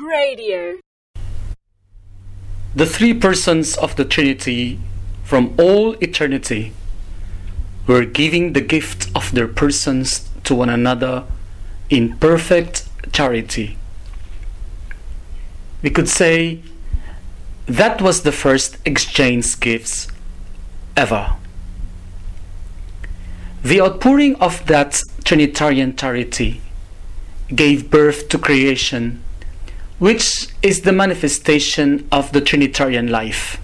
Radio. The three persons of the Trinity from all eternity were giving the gift of their persons to one another in perfect charity. We could say that was the first exchange gifts ever. The outpouring of that Trinitarian charity gave birth to creation, which is the manifestation of the Trinitarian life.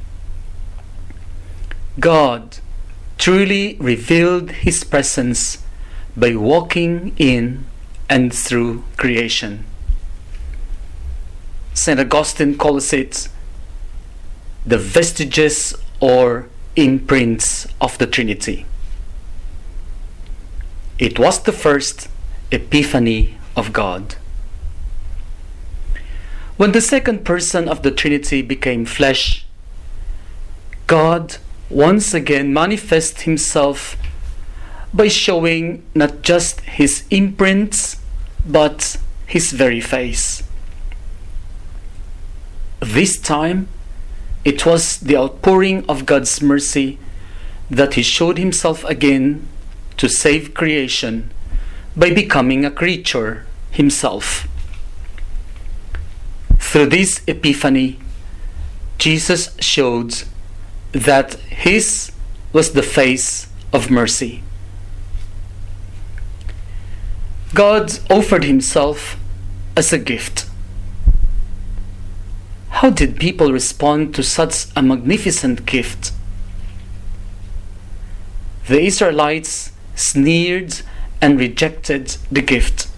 God truly revealed His presence by walking in and through creation. St. Augustine calls it the vestiges or imprints of the Trinity. It was the first epiphany of God. When the second person of the Trinity became flesh, God once again manifests himself by showing not just his imprints but his very face. This time, it was the outpouring of God's mercy that he showed himself again to save creation by becoming a creature himself. Through this epiphany, Jesus showed that his was the face of mercy. God offered himself as a gift. How did people respond to such a magnificent gift? The Israelites sneered and rejected the gift.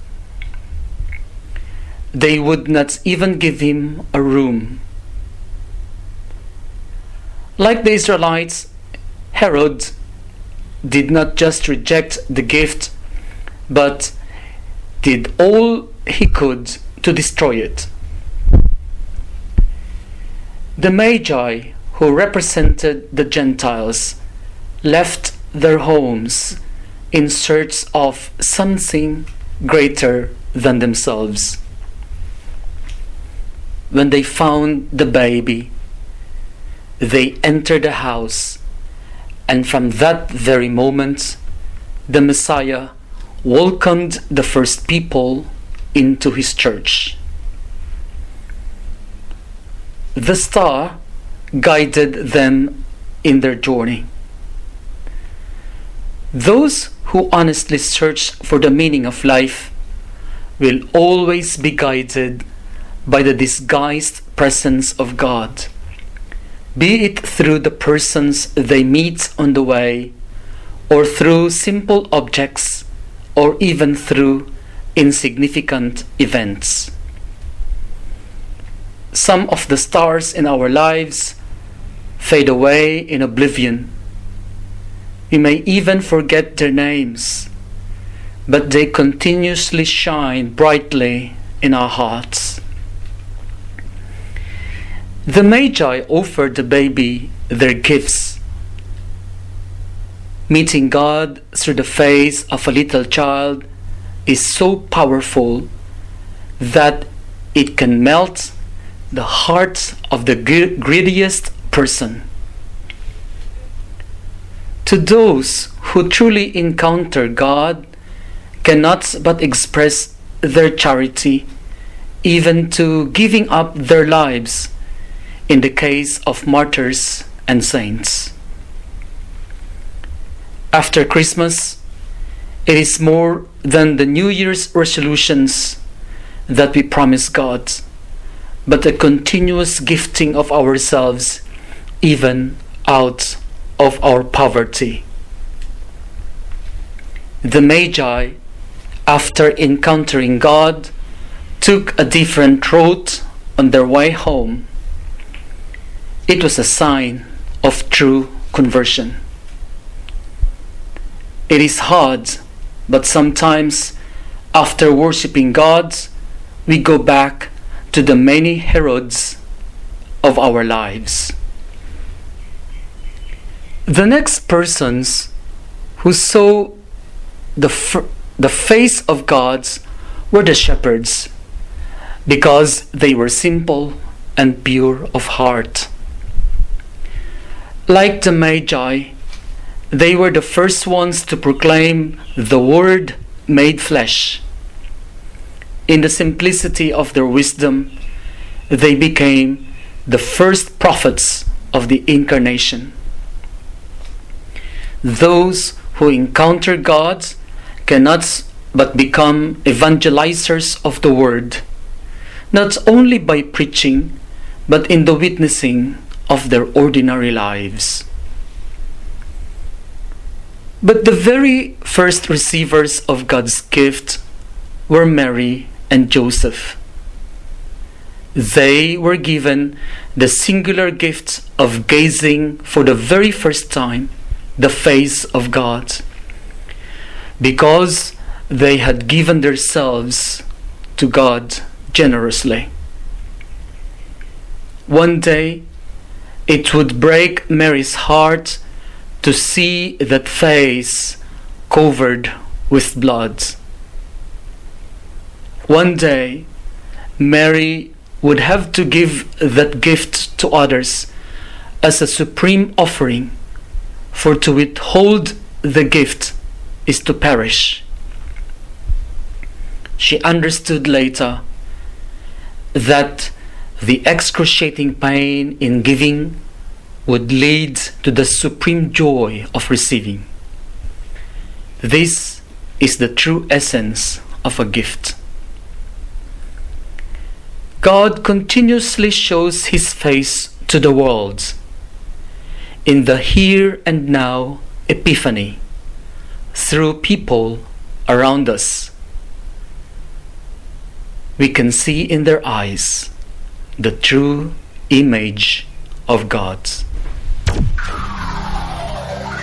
They would not even give him a room. Like the Israelites, Herod did not just reject the gift, but did all he could to destroy it. The Magi, who represented the Gentiles, left their homes in search of something greater than themselves. When they found the baby, they entered the house, and from that very moment, the Messiah welcomed the first people into his church. The star guided them in their journey. Those who honestly search for the meaning of life will always be guided by the disguised presence of God, be it through the persons they meet on the way, or through simple objects, or even through insignificant events. Some of the stars in our lives fade away in oblivion. We may even forget their names, but they continuously shine brightly in our hearts. The Magi offered the baby their gifts. Meeting God through the face of a little child is so powerful that it can melt the heart of the greediest person. To those who truly encounter God, cannot but express their charity, even to giving up their lives in the case of martyrs and saints. After Christmas, it is more than the New Year's resolutions that we promise God, but a continuous gifting of ourselves, even out of our poverty. The Magi, after encountering God, took a different route on their way home. It was a sign of true conversion. It is hard, but sometimes after worshiping God, we go back to the many Herods of our lives. The next persons who saw the, f- the face of God were the shepherds, because they were simple and pure of heart. Like the Magi, they were the first ones to proclaim the Word made flesh. In the simplicity of their wisdom, they became the first prophets of the Incarnation. Those who encounter God cannot but become evangelizers of the Word, not only by preaching, but in the witnessing of their ordinary lives. But the very first receivers of God's gift were Mary and Joseph. They were given the singular gift of gazing for the very first time the face of God because they had given themselves to God generously. One day, it would break Mary's heart to see that face covered with blood. One day, Mary would have to give that gift to others as a supreme offering, for to withhold the gift is to perish. She understood later that the excruciating pain in giving would lead to the supreme joy of receiving. This is the true essence of a gift. God continuously shows His face to the world in the here and now epiphany through people around us. We can see in their eyes the true image of God.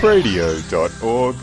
radio.org.au